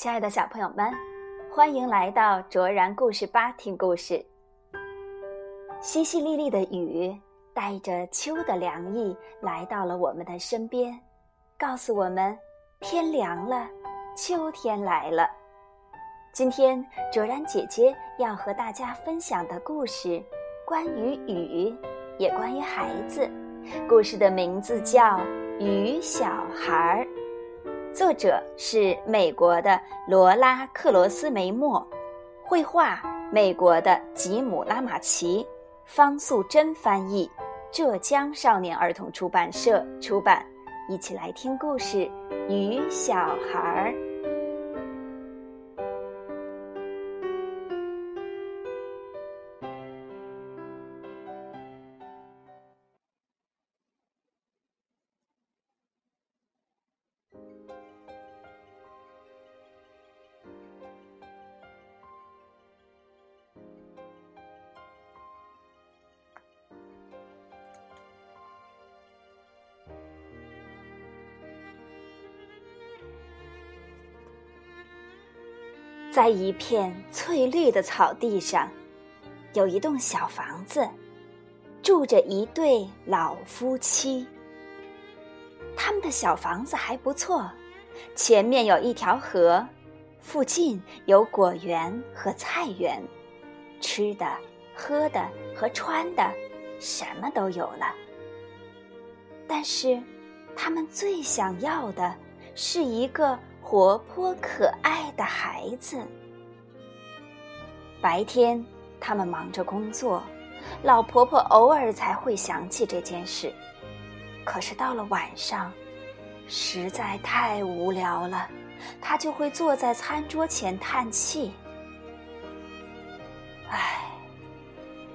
亲爱的小朋友们，欢迎来到卓然故事吧听故事。淅淅沥沥的雨带着秋的凉意来到了我们的身边，告诉我们天凉了，秋天来了。今天卓然姐姐要和大家分享的故事，关于雨，也关于孩子。故事的名字叫《雨小孩儿》。作者是美国的罗拉·克罗斯梅莫，绘画美国的吉姆·拉马奇，方素珍翻译，浙江少年儿童出版社出版。一起来听故事《与小孩儿》。在一片翠绿的草地上，有一栋小房子，住着一对老夫妻。他们的小房子还不错，前面有一条河，附近有果园和菜园，吃的、喝的和穿的，什么都有了。但是，他们最想要的是一个。活泼可爱的孩子。白天，他们忙着工作，老婆婆偶尔才会想起这件事。可是到了晚上，实在太无聊了，她就会坐在餐桌前叹气：“唉，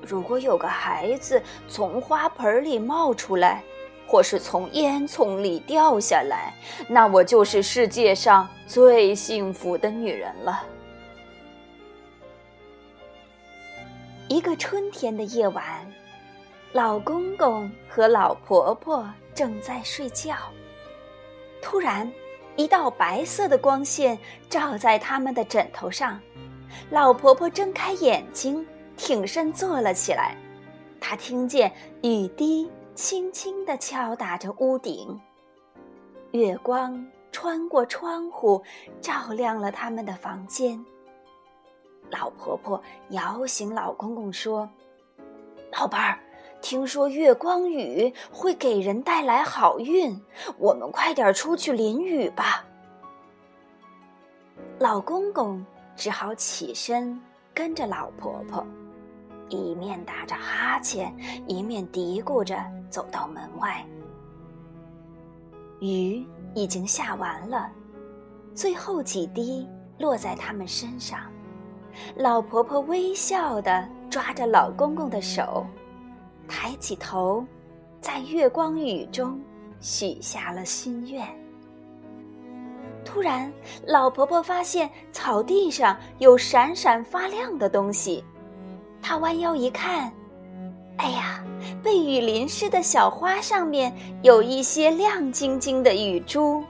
如果有个孩子从花盆里冒出来。”或是从烟囱里掉下来，那我就是世界上最幸福的女人了。一个春天的夜晚，老公公和老婆婆正在睡觉。突然，一道白色的光线照在他们的枕头上，老婆婆睁开眼睛，挺身坐了起来。她听见雨滴。轻轻地敲打着屋顶，月光穿过窗户，照亮了他们的房间。老婆婆摇醒老公公说：“老伴儿，听说月光雨会给人带来好运，我们快点出去淋雨吧。”老公公只好起身跟着老婆婆。一面打着哈欠，一面嘀咕着走到门外。雨已经下完了，最后几滴落在他们身上。老婆婆微笑的抓着老公公的手，抬起头，在月光雨中许下了心愿。突然，老婆婆发现草地上有闪闪发亮的东西。他弯腰一看，哎呀，被雨淋湿的小花上面有一些亮晶晶的雨珠，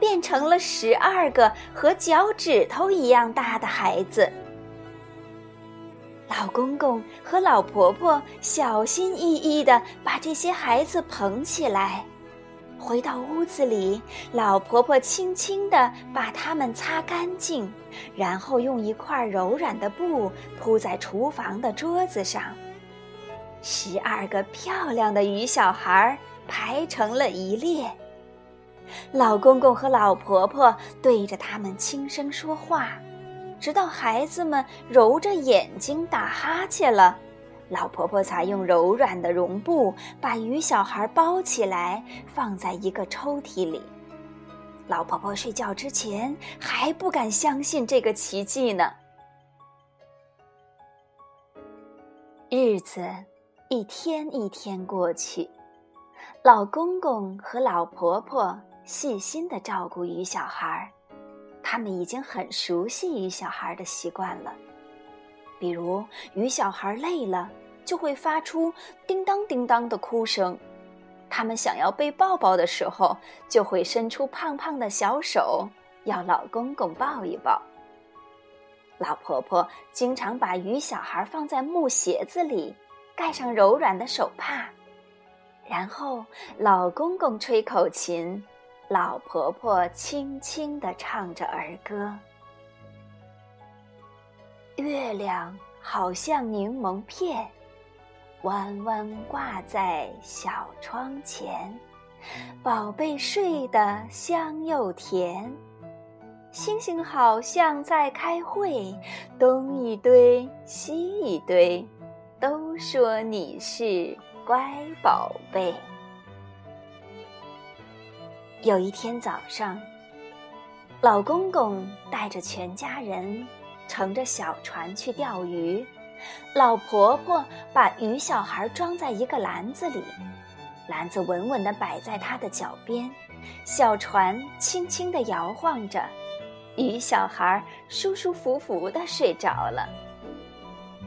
变成了十二个和脚趾头一样大的孩子。老公公和老婆婆小心翼翼地把这些孩子捧起来。回到屋子里，老婆婆轻轻地把它们擦干净，然后用一块柔软的布铺在厨房的桌子上。十二个漂亮的鱼小孩排成了一列。老公公和老婆婆对着他们轻声说话，直到孩子们揉着眼睛打哈欠了。老婆婆才用柔软的绒布把鱼小孩包起来，放在一个抽屉里。老婆婆睡觉之前还不敢相信这个奇迹呢。日子一天一天过去，老公公和老婆婆细心的照顾鱼小孩，他们已经很熟悉鱼小孩的习惯了。比如，鱼小孩累了，就会发出叮当叮当的哭声；他们想要被抱抱的时候，就会伸出胖胖的小手，要老公公抱一抱。老婆婆经常把鱼小孩放在木鞋子里，盖上柔软的手帕，然后老公公吹口琴，老婆婆轻轻地唱着儿歌。月亮好像柠檬片，弯弯挂在小窗前，宝贝睡得香又甜。星星好像在开会，东一堆西一堆，都说你是乖宝贝。有一天早上，老公公带着全家人乘着小船去钓鱼，老婆婆把鱼小孩装在一个篮子里，篮子稳稳地摆在他的脚边，小船轻轻地摇晃着。鱼小孩舒舒服服的睡着了。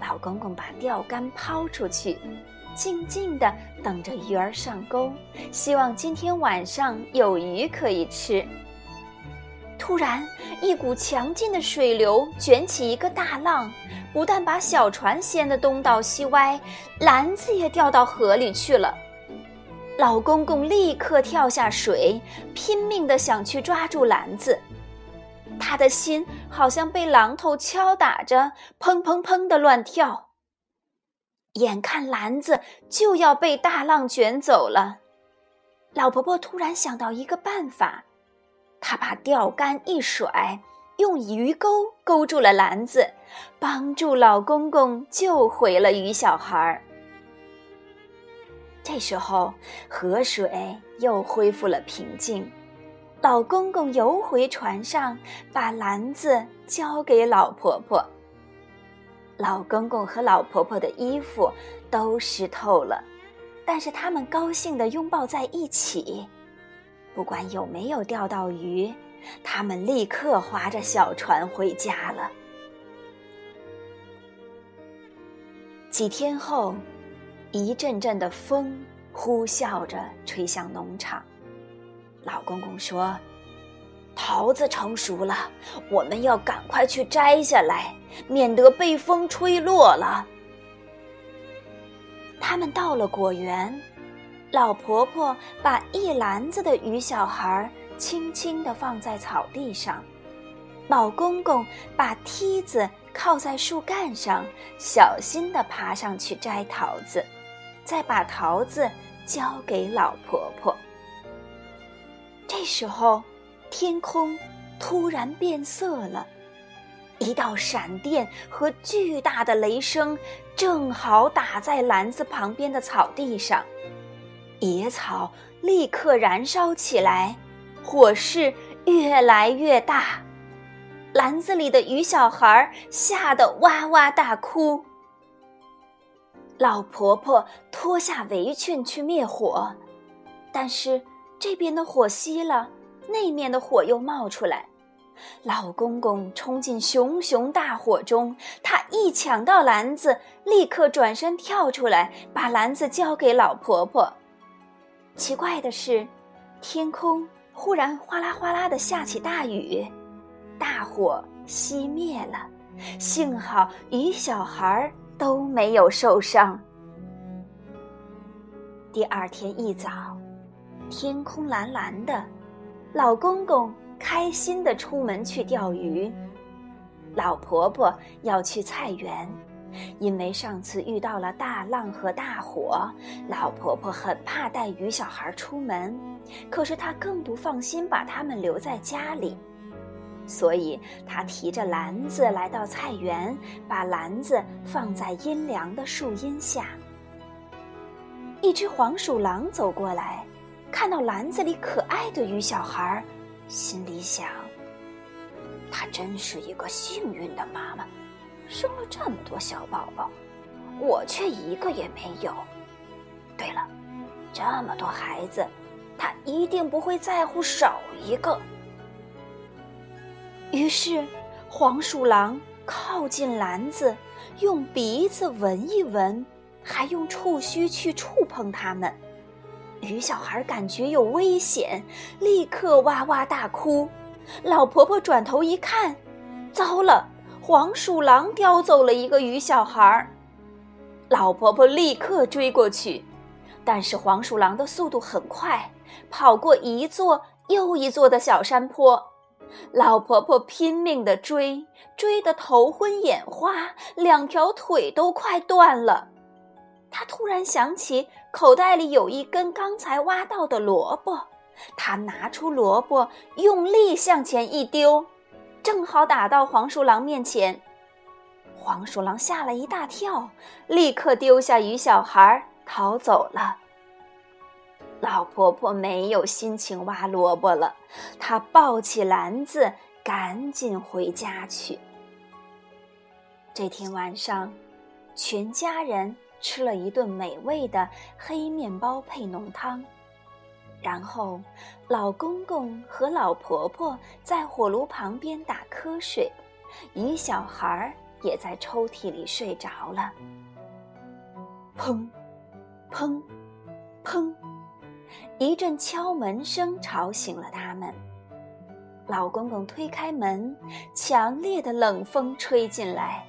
老公公把钓竿抛出去，静静的等着鱼儿上钩，希望今天晚上有鱼可以吃。突然，一股强劲的水流卷起一个大浪，不但把小船掀得东倒西歪，篮子也掉到河里去了。老公公立刻跳下水，拼命的想去抓住篮子。他的心好像被榔头敲打着，砰砰砰的乱跳。眼看篮子就要被大浪卷走了，老婆婆突然想到一个办法，他把钓竿一甩，用鱼钩勾住了篮子，帮助老公公救回了鱼小孩儿。这时候，河水又恢复了平静。老公公游回船上，把篮子交给老婆婆。老公公和老婆婆的衣服都湿透了，但是他们高兴地拥抱在一起。不管有没有钓到鱼，他们立刻划着小船回家了。几天后，一阵阵的风呼啸着吹向农场。老公公说：“桃子成熟了，我们要赶快去摘下来，免得被风吹落了。”他们到了果园，老婆婆把一篮子的鱼小孩轻轻地放在草地上，老公公把梯子靠在树干上，小心地爬上去摘桃子，再把桃子交给老婆婆。这时候，天空突然变色了，一道闪电和巨大的雷声正好打在篮子旁边的草地上，野草立刻燃烧起来，火势越来越大，篮子里的鱼小孩吓得哇哇大哭。老婆婆脱下围裙去灭火，但是。这边的火熄了，那面的火又冒出来。老公公冲进熊熊大火中，他一抢到篮子，立刻转身跳出来，把篮子交给老婆婆。奇怪的是，天空忽然哗啦哗啦的下起大雨，大火熄灭了。幸好鱼小孩都没有受伤。第二天一早。天空蓝蓝的，老公公开心的出门去钓鱼，老婆婆要去菜园，因为上次遇到了大浪和大火，老婆婆很怕带鱼小孩出门，可是她更不放心把他们留在家里，所以她提着篮子来到菜园，把篮子放在阴凉的树荫下。一只黄鼠狼走过来。看到篮子里可爱的鱼小孩，心里想：她真是一个幸运的妈妈，生了这么多小宝宝，我却一个也没有。对了，这么多孩子，她一定不会在乎少一个。于是，黄鼠狼靠近篮子，用鼻子闻一闻，还用触须去触碰它们。鱼小孩感觉有危险，立刻哇哇大哭，老婆婆转头一看，糟了，黄鼠狼叼走了一个鱼小孩儿。老婆婆立刻追过去，但是黄鼠狼的速度很快，跑过一座又一座的小山坡。老婆婆拼命地追，追得头昏眼花，两条腿都快断了。她突然想起口袋里有一根刚才挖到的萝卜，她拿出萝卜，用力向前一丢，正好打到黄鼠狼面前。黄鼠狼吓了一大跳，立刻丢下鱼小孩逃走了。老婆婆没有心情挖萝卜了，她抱起篮子，赶紧回家去。这天晚上，全家人吃了一顿美味的黑面包配浓汤，然后老公公和老婆婆在火炉旁边打瞌睡，一小孩也在抽屉里睡着了。砰，砰，砰。一阵敲门声吵醒了他们。老公公推开门，强烈的冷风吹进来。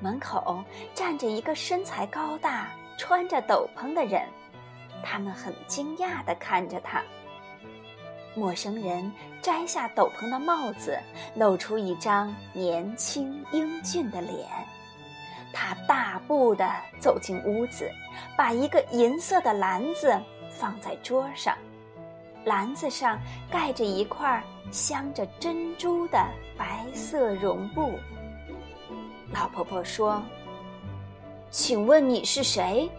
门口站着一个身材高大、穿着斗篷的人，他们很惊讶地看着他。陌生人摘下斗篷的帽子，露出一张年轻英俊的脸。他大步地走进屋子，把一个银色的篮子。放在桌上，篮子上盖着一块镶着珍珠的白色绒布。老婆婆说：“请问你是谁？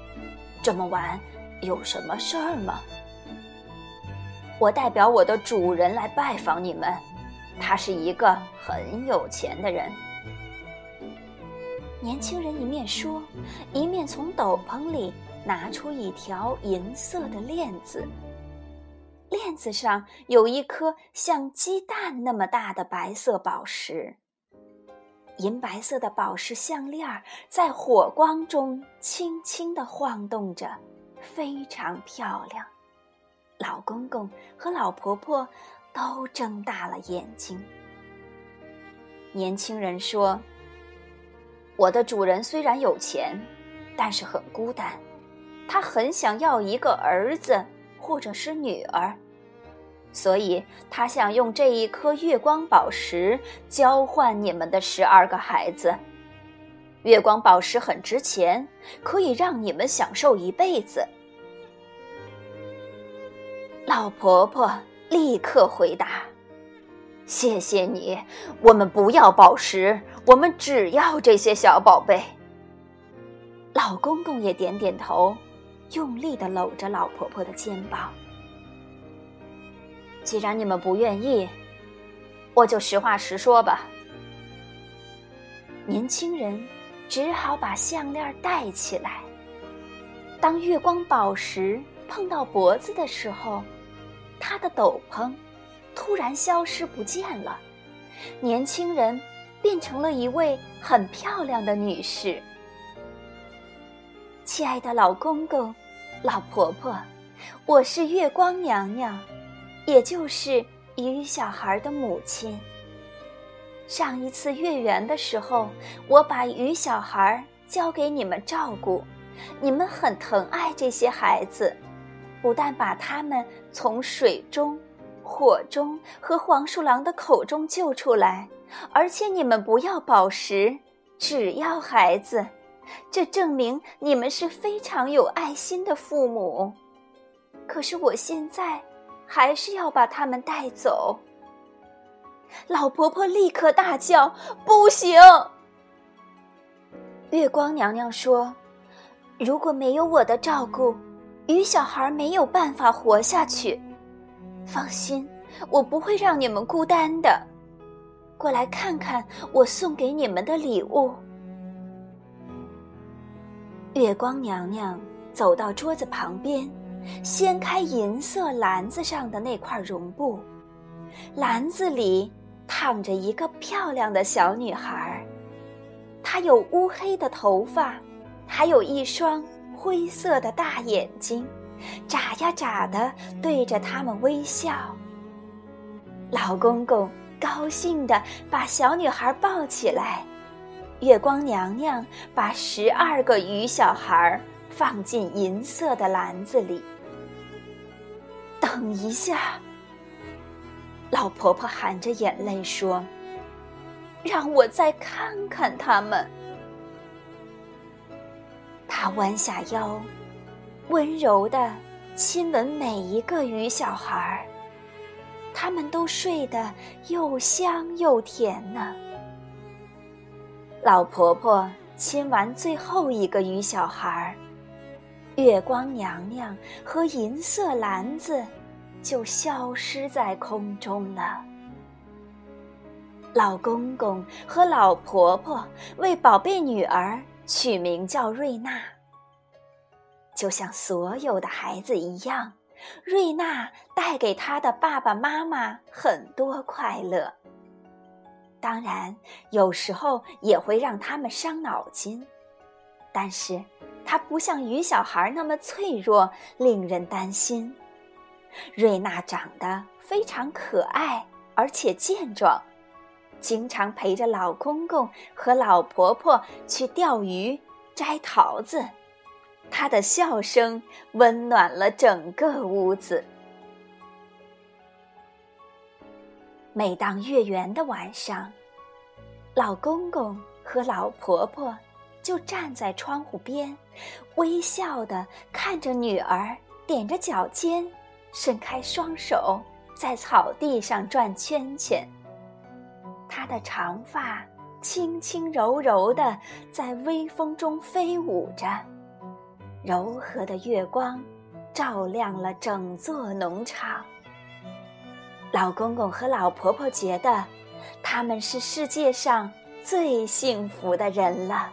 这么晚有什么事儿吗？”我代表我的主人来拜访你们，他是一个很有钱的人。年轻人一面说，一面从斗篷里。拿出一条银色的链子，链子上有一颗像鸡蛋那么大的白色宝石。银白色的宝石项链在火光中轻轻地晃动着，非常漂亮。老公公和老婆婆都睁大了眼睛。年轻人说：“我的主人虽然有钱，但是很孤单。”他很想要一个儿子或者是女儿，所以他想用这一颗月光宝石交换你们的十二个孩子。月光宝石很值钱，可以让你们享受一辈子。老婆婆立刻回答：“谢谢你，我们不要宝石，我们只要这些小宝贝。”老公公也点点头。用力的搂着老婆婆的肩膀。既然你们不愿意，我就实话实说吧。年轻人只好把项链戴起来。当月光宝石碰到脖子的时候，他的斗篷突然消失不见了，年轻人变成了一位很漂亮的女士。亲爱的老公公。老婆婆，我是月光娘娘，也就是鱼小孩的母亲。上一次月圆的时候，我把鱼小孩交给你们照顾，你们很疼爱这些孩子，不但把他们从水中、火中和黄鼠狼的口中救出来，而且你们不要宝石，只要孩子。这证明你们是非常有爱心的父母，可是我现在还是要把他们带走。老婆婆立刻大叫：“不行！”月光娘娘说：“如果没有我的照顾，鱼小孩没有办法活下去。放心，我不会让你们孤单的。过来看看我送给你们的礼物。”月光娘娘走到桌子旁边，掀开银色篮子上的那块绒布，篮子里躺着一个漂亮的小女孩，她有乌黑的头发，还有一双灰色的大眼睛，眨呀眨的对着他们微笑。老公公高兴地把小女孩抱起来，月光娘娘把十二个鱼小孩放进银色的篮子里。等一下，老婆婆含着眼泪说：“让我再看看他们。”她弯下腰，温柔地亲吻每一个鱼小孩。他们都睡得又香又甜呢。老婆婆亲完最后一个鱼小孩，月光娘娘和银色篮子就消失在空中了。老公公和老婆婆为宝贝女儿取名叫瑞娜，就像所有的孩子一样。瑞娜带给他的爸爸妈妈很多快乐，当然有时候也会让他们伤脑筋，但是她不像鱼小孩那么脆弱，令人担心。瑞娜长得非常可爱，而且健壮，经常陪着老公公和老婆婆去钓鱼、摘桃子。她的笑声温暖了整个屋子。每当月圆的晚上，老公公和老婆婆就站在窗户边，微笑的看着女儿踮着脚尖，伸开双手在草地上转圈圈。她的长发轻轻柔柔的在微风中飞舞着。柔和的月光，照亮了整座农场。老公公和老婆婆觉得，他们是世界上最幸福的人了。